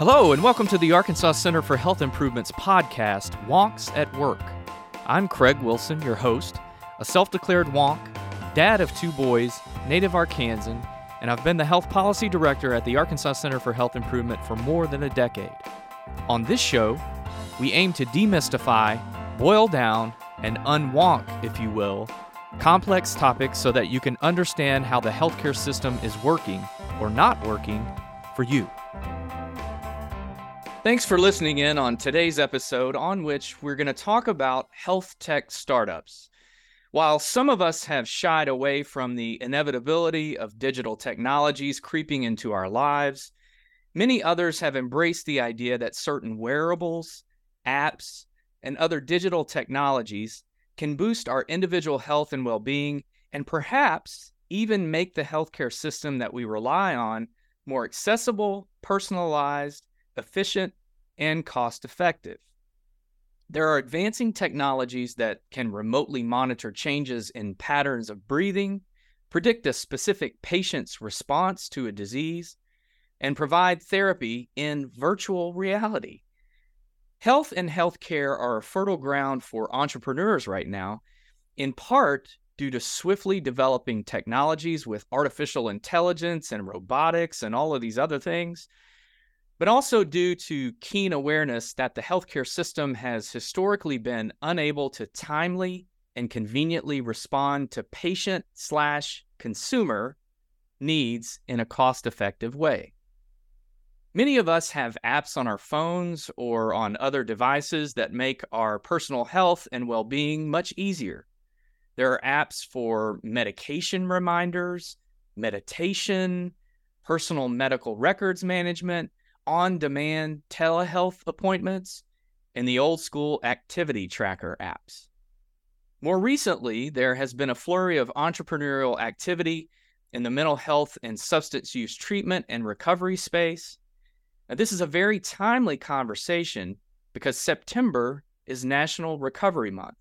Hello, and welcome to the Arkansas Center for Health Improvement's podcast, Wonks at Work. I'm Craig Wilson, your host, a self declared wonk, dad of two boys, native Arkansan, and I've been the health policy director at the Arkansas Center for Health Improvement for more than a decade. On this show, we aim to demystify, boil down, and unwonk, if you will, complex topics so that you can understand how the healthcare system is working or not working for you. Thanks for listening in on today's episode, on which we're going to talk about health tech startups. While some of us have shied away from the inevitability of digital technologies creeping into our lives, many others have embraced the idea that certain wearables, apps, and other digital technologies can boost our individual health and well being, and perhaps even make the healthcare system that we rely on more accessible, personalized, efficient, and cost effective. There are advancing technologies that can remotely monitor changes in patterns of breathing, predict a specific patient's response to a disease, and provide therapy in virtual reality. Health and healthcare are a fertile ground for entrepreneurs right now, in part due to swiftly developing technologies with artificial intelligence and robotics and all of these other things, but also due to keen awareness that the healthcare system has historically been unable to timely and conveniently respond to patient slash consumer needs in a cost effective way. Many of us have apps on our phones or on other devices that make our personal health and well being much easier. There are apps for medication reminders, meditation, personal medical records management, on demand telehealth appointments, and the old school activity tracker apps. More recently, there has been a flurry of entrepreneurial activity in the mental health and substance use treatment and recovery space now, this is a very timely conversation because September is National Recovery Month.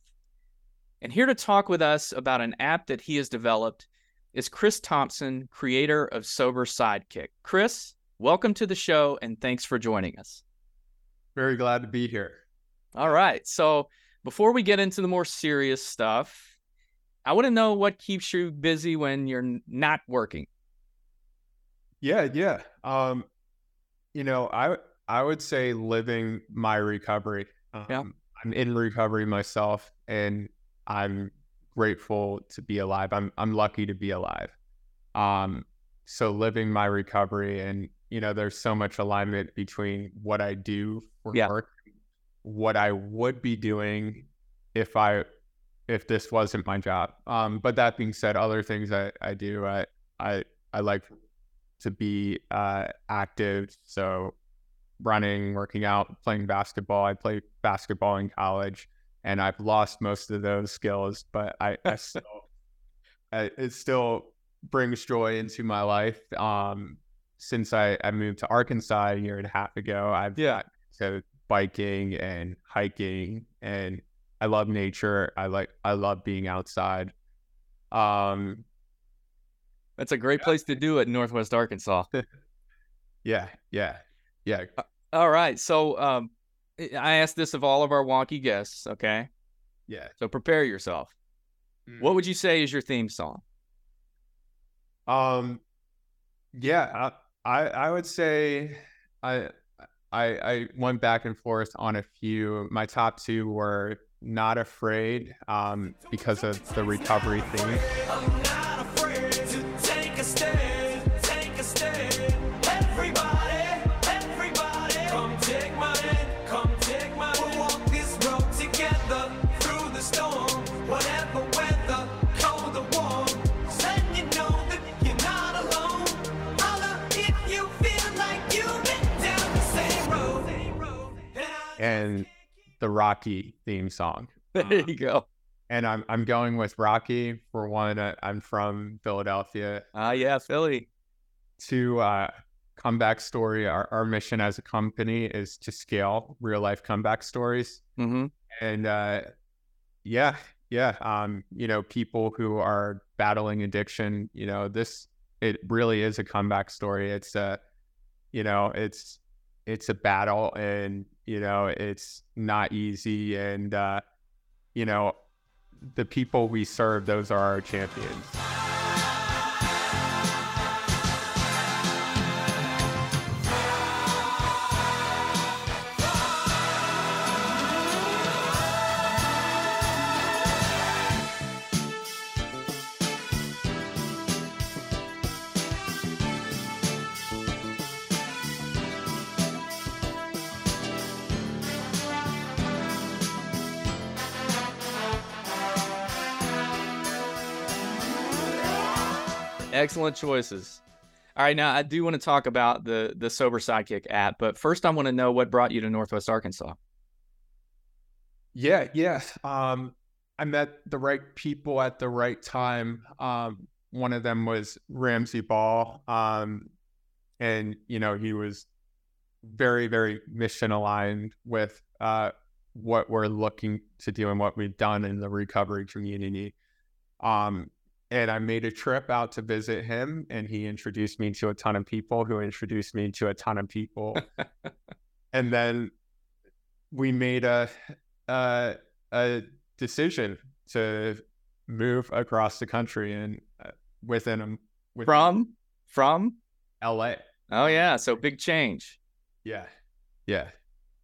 And here to talk with us about an app that he has developed is Chris Thompson, creator of Sober Sidekick. Chris, welcome to the show and thanks for joining us. Very glad to be here. All right. So, before we get into the more serious stuff, I want to know what keeps you busy when you're not working. Yeah, yeah. Um, you know, I I would say living my recovery. Um, yeah. I'm in recovery myself, and I'm grateful to be alive. I'm I'm lucky to be alive. Um, so living my recovery, and you know, there's so much alignment between what I do for yeah. work, what I would be doing if I if this wasn't my job. Um, but that being said, other things I, I do, I I I like to be uh, active. So running, working out, playing basketball. I played basketball in college, and I've lost most of those skills, but I, I still, I, it still brings joy into my life. Um, since I, I moved to Arkansas a year and a half ago, I've yeah. to biking and hiking, and I love nature. I like I love being outside. Um, that's a great yeah. place to do it in Northwest Arkansas. yeah, yeah, yeah. Uh, all right. So um, I asked this of all of our wonky guests. Okay. Yeah. So prepare yourself. Mm. What would you say is your theme song? Um, yeah, I I, would say I I I went back and forth on a few. My top two were "Not Afraid" um, because of the recovery theme. And the Rocky theme song. There you go. And I'm I'm going with Rocky for one. I'm from Philadelphia. Ah, uh, yeah, Philly. To uh, comeback story, our, our mission as a company is to scale real life comeback stories. Mm-hmm. And uh, yeah, yeah, um, you know, people who are battling addiction, you know, this it really is a comeback story. It's a, you know, it's it's a battle and you know it's not easy and uh, you know the people we serve those are our champions Excellent choices. All right, now I do want to talk about the the Sober Sidekick app, but first I want to know what brought you to Northwest Arkansas. Yeah, yeah. Um, I met the right people at the right time. Um, one of them was Ramsey Ball, um, and you know he was very, very mission aligned with uh, what we're looking to do and what we've done in the recovery community. Um, and I made a trip out to visit him, and he introduced me to a ton of people who introduced me to a ton of people, and then we made a a, a decision to move across the country and uh, within a within from from L.A. Oh yeah, so big change. Yeah, yeah.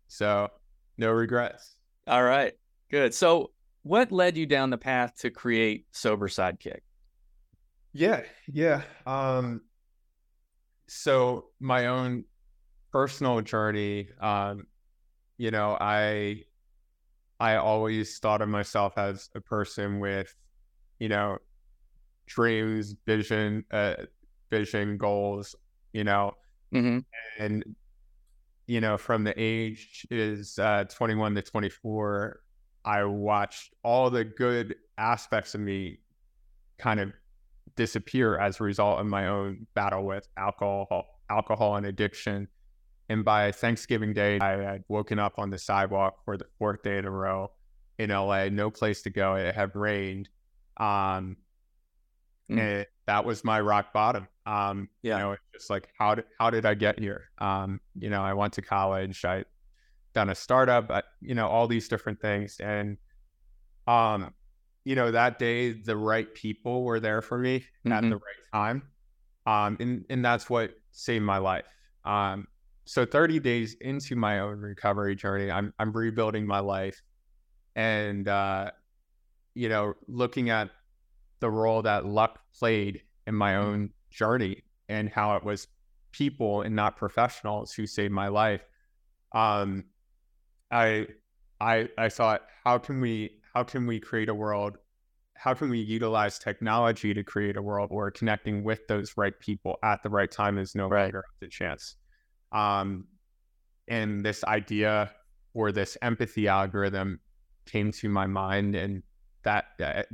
So no regrets. All right, good. So what led you down the path to create Sober Sidekick? Yeah, yeah. Um, so my own personal journey, um, you know, I I always thought of myself as a person with, you know, dreams, vision, uh, vision, goals, you know, mm-hmm. and you know, from the age is uh, 21 to 24, I watched all the good aspects of me kind of disappear as a result of my own battle with alcohol, alcohol and addiction. And by Thanksgiving Day, I had woken up on the sidewalk for the fourth day in a row in LA, no place to go. It had rained. Um, mm. and that was my rock bottom. Um, yeah. you know, it's just like, how did, how did I get here? Um, you know, I went to college, I done a startup, I, you know, all these different things. And, um, you know, that day the right people were there for me mm-hmm. at the right time. Um, and, and that's what saved my life. Um, so 30 days into my own recovery journey, I'm, I'm rebuilding my life and, uh, you know, looking at the role that luck played in my mm-hmm. own journey and how it was people and not professionals who saved my life. Um, I, I, I thought, how can we how can we create a world how can we utilize technology to create a world where connecting with those right people at the right time is no right. longer the chance um, and this idea or this empathy algorithm came to my mind and that that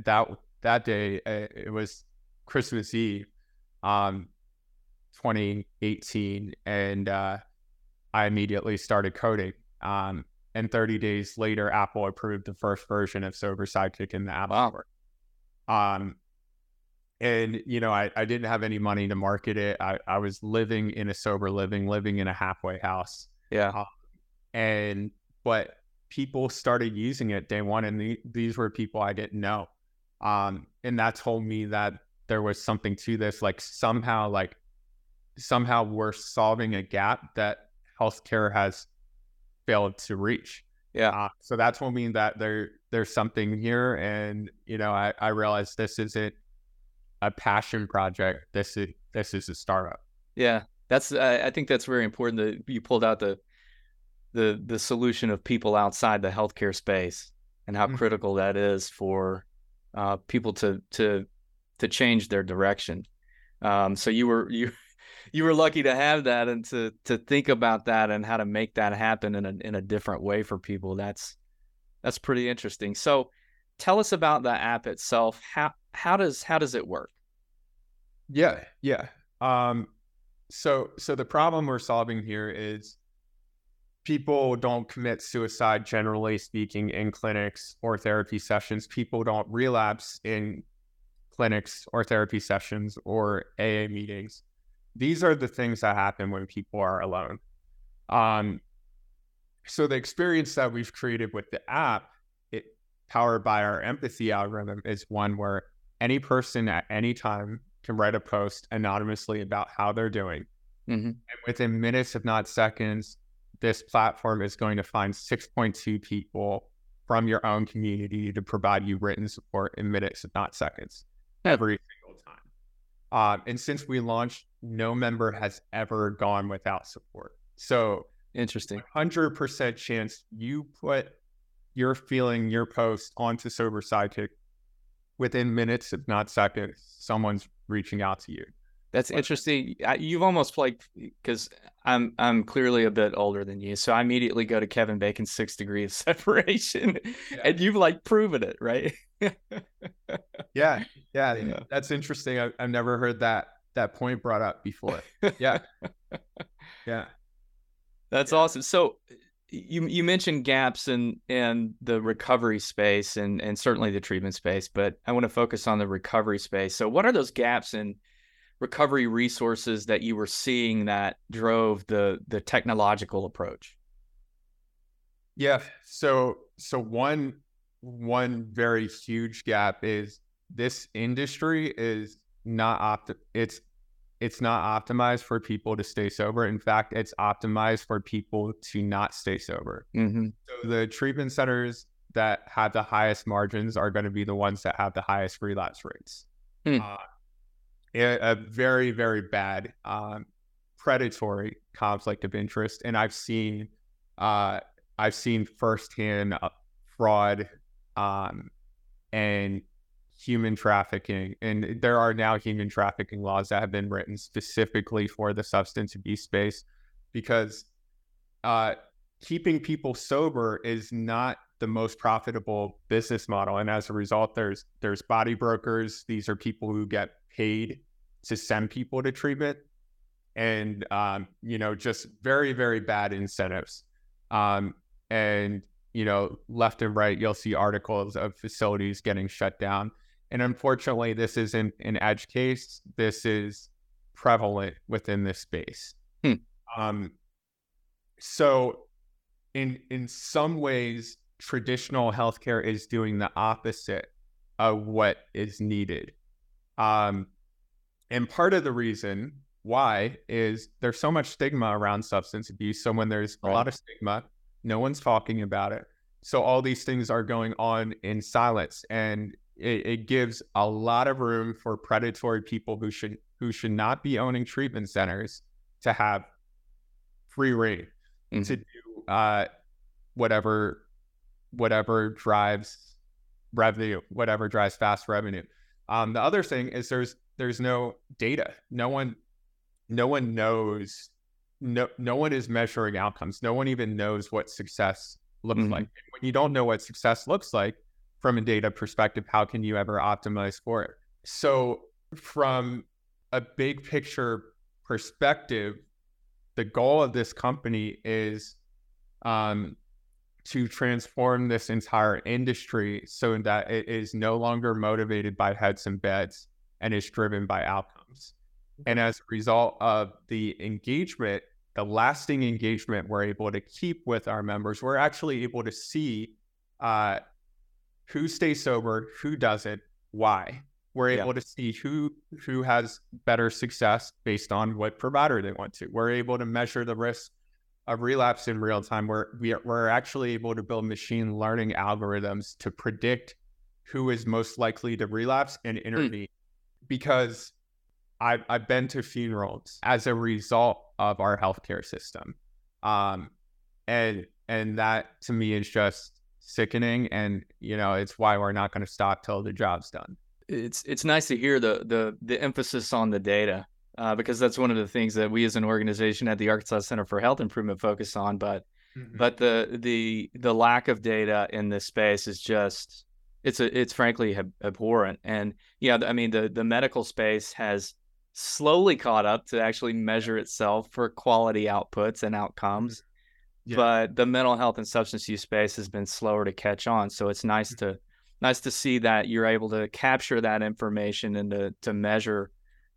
that day uh, it was christmas eve um 2018 and uh, i immediately started coding um, and 30 days later, Apple approved the first version of Sober Sidekick in the App wow. Store. Um, and you know, I, I didn't have any money to market it. I, I was living in a sober living, living in a halfway house. Yeah. Uh, and but people started using it day one, and the, these were people I didn't know. Um, and that told me that there was something to this. Like somehow, like somehow we're solving a gap that healthcare has failed to reach. Yeah. Uh, so that's what I mean that there there's something here, and you know, I I realized this isn't a passion project. This is this is a startup. Yeah, that's I think that's very important that you pulled out the the the solution of people outside the healthcare space and how mm-hmm. critical that is for uh, people to to to change their direction. Um, so you were you you were lucky to have that and to to think about that and how to make that happen in a in a different way for people. That's that's pretty interesting. So tell us about the app itself. How how does how does it work? Yeah, yeah. Um so so the problem we're solving here is people don't commit suicide generally speaking in clinics or therapy sessions. People don't relapse in clinics or therapy sessions or AA meetings these are the things that happen when people are alone. Um, so the experience that we've created with the app, it powered by our empathy algorithm, is one where any person at any time can write a post anonymously about how they're doing. Mm-hmm. And within minutes, if not seconds, this platform is going to find 6.2 people from your own community to provide you written support in minutes, if not seconds, every. Um, and since we launched, no member has ever gone without support. So interesting. 100% chance you put your feeling, your post onto Sober Sidekick within minutes, if not seconds, someone's reaching out to you. That's interesting. You've almost like because I'm I'm clearly a bit older than you, so I immediately go to Kevin Bacon's six degree of separation, yeah. and you've like proven it, right? yeah, yeah, yeah, that's interesting. I, I've never heard that that point brought up before. Yeah, yeah, that's yeah. awesome. So you you mentioned gaps in in the recovery space and and certainly the treatment space, but I want to focus on the recovery space. So what are those gaps in recovery resources that you were seeing that drove the the technological approach? Yeah. So so one one very huge gap is this industry is not opt it's it's not optimized for people to stay sober. In fact, it's optimized for people to not stay sober. Mm-hmm. So the treatment centers that have the highest margins are going to be the ones that have the highest relapse rates. Mm. Uh, a very very bad um, predatory conflict of interest, and I've seen uh, I've seen firsthand uh, fraud um, and human trafficking, and there are now human trafficking laws that have been written specifically for the substance abuse space because uh, keeping people sober is not the most profitable business model and as a result there's there's body brokers these are people who get paid to send people to treatment and um, you know just very very bad incentives. Um, and you know left and right you'll see articles of facilities getting shut down and unfortunately this isn't an edge case this is prevalent within this space hmm. um, so in in some ways traditional healthcare is doing the opposite of what is needed um, and part of the reason why is there's so much stigma around substance abuse. So when there's right. a lot of stigma, no one's talking about it. So all these things are going on in silence, and it, it gives a lot of room for predatory people who should who should not be owning treatment centers to have free reign mm-hmm. to do uh, whatever whatever drives revenue, whatever drives fast revenue. Um, the other thing is there's there's no data. No one no one knows no no one is measuring outcomes. No one even knows what success looks mm-hmm. like. When you don't know what success looks like from a data perspective, how can you ever optimize for it? So from a big picture perspective, the goal of this company is um, to transform this entire industry so that it is no longer motivated by heads and beds and is driven by outcomes. And as a result of the engagement, the lasting engagement we're able to keep with our members, we're actually able to see uh, who stays sober, who doesn't, why. We're able yeah. to see who who has better success based on what provider they want to. We're able to measure the risk of relapse in real time. We're we are, we're actually able to build machine learning algorithms to predict who is most likely to relapse and hmm. intervene. Mm because I've, I've been to funerals as a result of our healthcare system. Um, and, and that to me is just sickening. And, you know, it's why we're not going to stop till the job's done. It's, it's nice to hear the, the, the emphasis on the data. Uh, because that's one of the things that we as an organization at the Arkansas Center for Health Improvement focus on. But mm-hmm. but the the the lack of data in this space is just it's a it's frankly abhorrent and yeah i mean the the medical space has slowly caught up to actually measure itself for quality outputs and outcomes mm-hmm. Yeah. but the mental health and substance use space has been slower to catch on so it's nice mm-hmm. to nice to see that you're able to capture that information and to to measure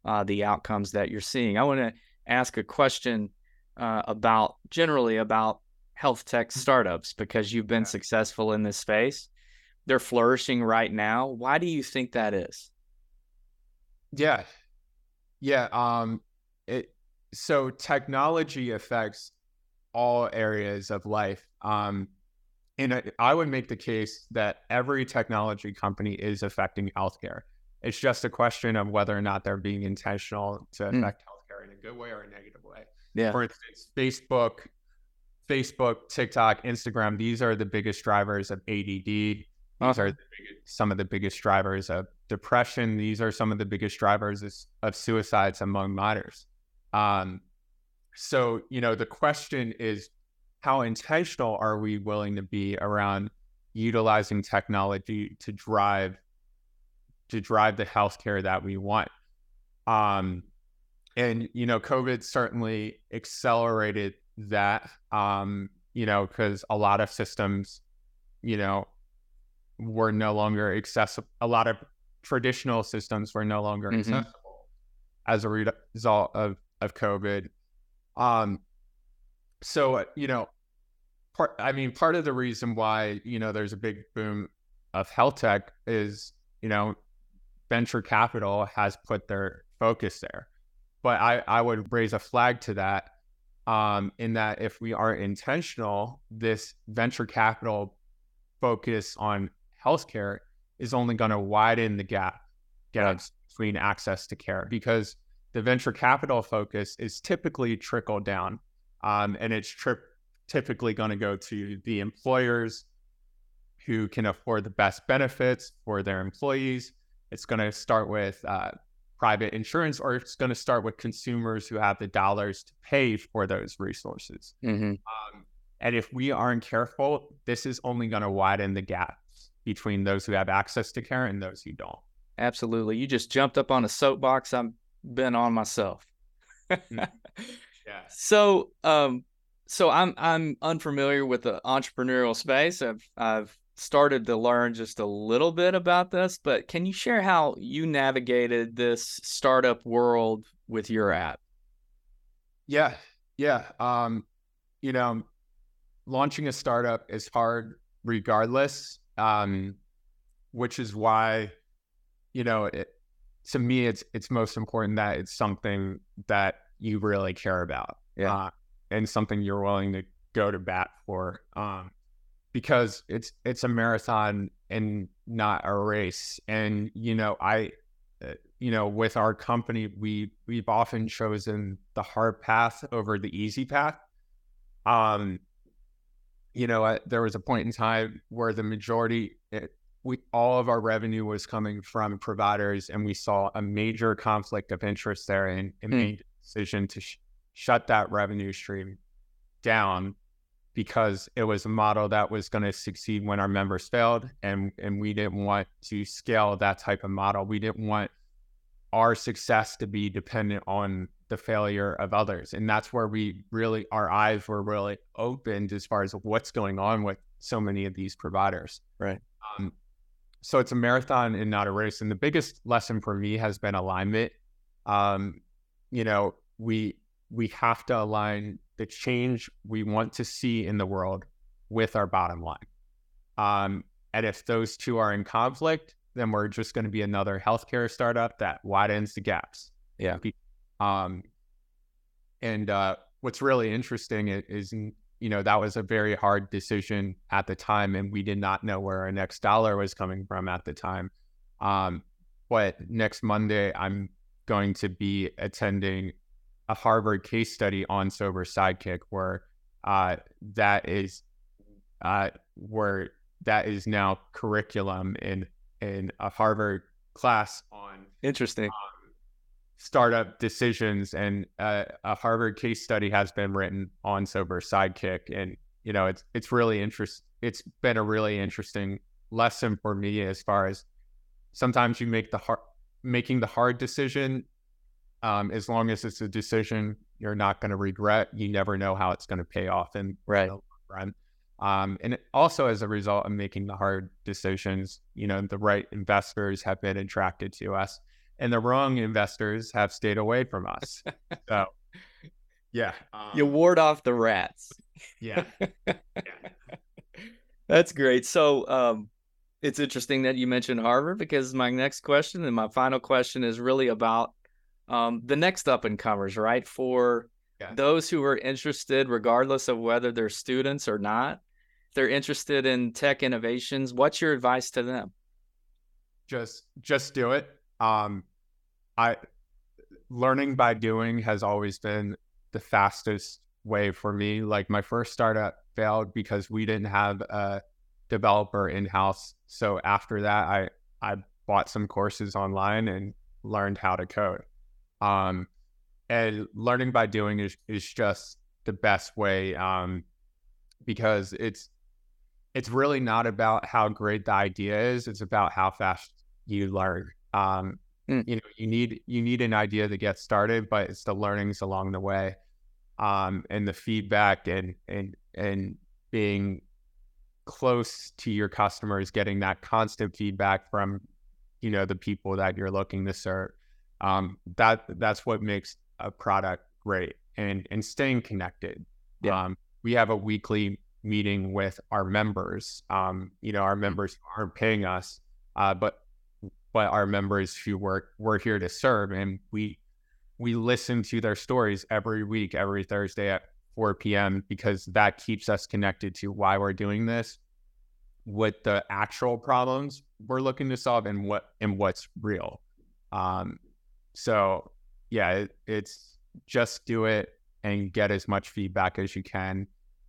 uh, the outcomes that you're seeing i want to ask a question uh, about generally about health tech mm. startups because you've been yeah. successful in this space. They're flourishing right now. Why do you think that is? Yeah. Yeah. Um, it, so technology affects all areas of life. Um, and I would make the case that every technology company is affecting healthcare. It's just a question of whether or not they're being intentional to hmm. affect mm. healthcare in a good way or a negative way. Yeah. For instance, Facebook, Facebook, TikTok, Instagram, these are the biggest drivers of ADD. These are the biggest, some of the biggest drivers of depression. These are some of the biggest drivers of, of suicides among minors. Um, so, you know, the question is how intentional are we willing to be around utilizing technology to drive to drive the healthcare that we want? Um, and you know, COVID certainly accelerated that. Um, you know, because a lot of systems, you know, were no longer accessible. A lot of traditional systems were no longer mm-hmm. accessible as a result of of COVID. Um, so uh, you know, part. I mean, part of the reason why you know there's a big boom of health tech is you know venture capital has put their focus there. But I I would raise a flag to that. Um, in that if we are intentional, this venture capital focus on healthcare is only going to widen the gap gaps between access to care because the venture capital focus is typically trickle down, um, and it's tri- typically going to go to the employers who can afford the best benefits for their employees. It's going to start with uh, private insurance, or it's going to start with consumers who have the dollars to pay for those resources. Mm-hmm. Um, and if we aren't careful, this is only going to widen the gaps between those who have access to care and those who don't. Absolutely. You just jumped up on a soapbox. I'm been on myself. Mm-hmm. yeah. So, um, so I'm I'm unfamiliar with the entrepreneurial space. I've I've started to learn just a little bit about this, but can you share how you navigated this startup world with your app? Yeah, yeah. Um, you know, launching a startup is hard regardless. Um, which is why, you know, it, to me, it's it's most important that it's something that you really care about, yeah, uh, and something you're willing to go to bat for, um, because it's it's a marathon and not a race. And you know, I, uh, you know, with our company, we we've often chosen the hard path over the easy path. Um, you know, I, there was a point in time where the majority, it, we all of our revenue was coming from providers, and we saw a major conflict of interest there, and, and mm. made a decision to sh- shut that revenue stream down because it was a model that was going to succeed when our members failed, and and we didn't want to scale that type of model. We didn't want our success to be dependent on the failure of others, and that's where we really our eyes were really opened as far as what's going on with so many of these providers. Right. Um, so it's a marathon and not a race. And the biggest lesson for me has been alignment. Um, you know, we we have to align the change we want to see in the world with our bottom line. Um, and if those two are in conflict, then we're just going to be another healthcare startup that widens the gaps. Yeah. Um, and uh, what's really interesting is, you know, that was a very hard decision at the time, and we did not know where our next dollar was coming from at the time. Um, but next Monday, I'm going to be attending a Harvard case study on sober sidekick, where uh, that is uh, where that is now curriculum in in a Harvard class on interesting. Um, startup decisions and uh, a harvard case study has been written on sober sidekick and you know it's it's really interest it's been a really interesting lesson for me as far as sometimes you make the hard making the hard decision um, as long as it's a decision you're not going to regret you never know how it's going to pay off in right. run. Um, and also as a result of making the hard decisions you know the right investors have been attracted to us and the wrong investors have stayed away from us. so, Yeah. Um, you ward off the rats. Yeah. yeah. That's great. So, um, it's interesting that you mentioned Harvard because my next question and my final question is really about um, the next up and comers, right? For yeah. those who are interested, regardless of whether they're students or not, they're interested in tech innovations. What's your advice to them? Just, just do it. Um, I learning by doing has always been the fastest way for me. Like my first startup failed because we didn't have a developer in house. So after that, I I bought some courses online and learned how to code. Um, and learning by doing is is just the best way um, because it's it's really not about how great the idea is. It's about how fast you learn. Um, mm. You know, you need you need an idea to get started, but it's the learnings along the way, um, and the feedback and and and being close to your customers, getting that constant feedback from, you know, the people that you're looking to serve. Um, that that's what makes a product great and and staying connected. Yeah. Um, we have a weekly meeting with our members. Um, you know, our mm-hmm. members aren't paying us, uh, but but our members who work we're here to serve, and we we listen to their stories every week, every Thursday at 4 p.m. because that keeps us connected to why we're doing this, what the actual problems we're looking to solve, and what and what's real. Um, so yeah, it, it's just do it and get as much feedback as you can.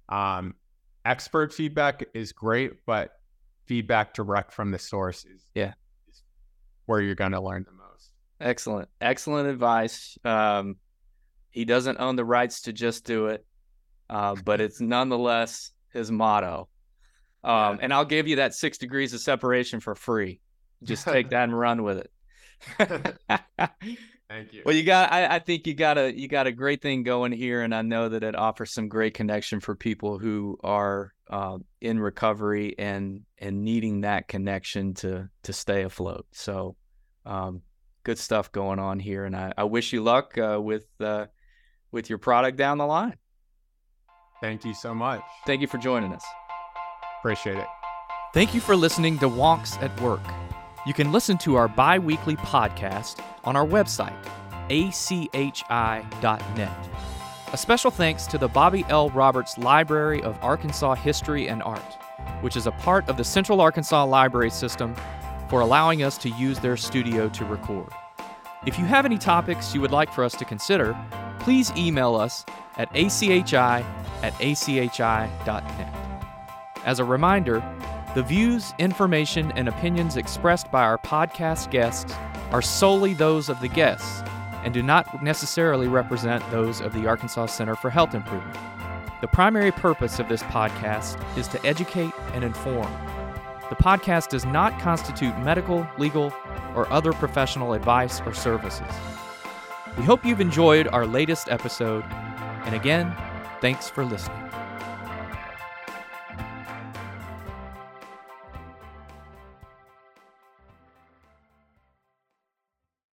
Um, expert feedback is great, but feedback direct from the source is yeah where you're going to learn the most. Excellent, excellent advice. Um, he doesn't own the rights to just do it uh, but it's nonetheless his motto. Um, and I'll give you that six degrees of separation for free. Just take that and run with it. Thank you. Well, you got. I, I, think you got a you got a great thing going here, and I know that it offers some great connection for people who are uh, in recovery and and needing that connection to to stay afloat. So, um, good stuff going on here, and I, I wish you luck uh, with uh, with your product down the line. Thank you so much. Thank you for joining us. Appreciate it. Thank you for listening to Wonks at Work. You can listen to our bi weekly podcast on our website, achi.net. A special thanks to the Bobby L. Roberts Library of Arkansas History and Art, which is a part of the Central Arkansas Library System, for allowing us to use their studio to record. If you have any topics you would like for us to consider, please email us at achi at achi.net. As a reminder, the views, information, and opinions expressed by our podcast guests are solely those of the guests and do not necessarily represent those of the Arkansas Center for Health Improvement. The primary purpose of this podcast is to educate and inform. The podcast does not constitute medical, legal, or other professional advice or services. We hope you've enjoyed our latest episode, and again, Thanks for listening.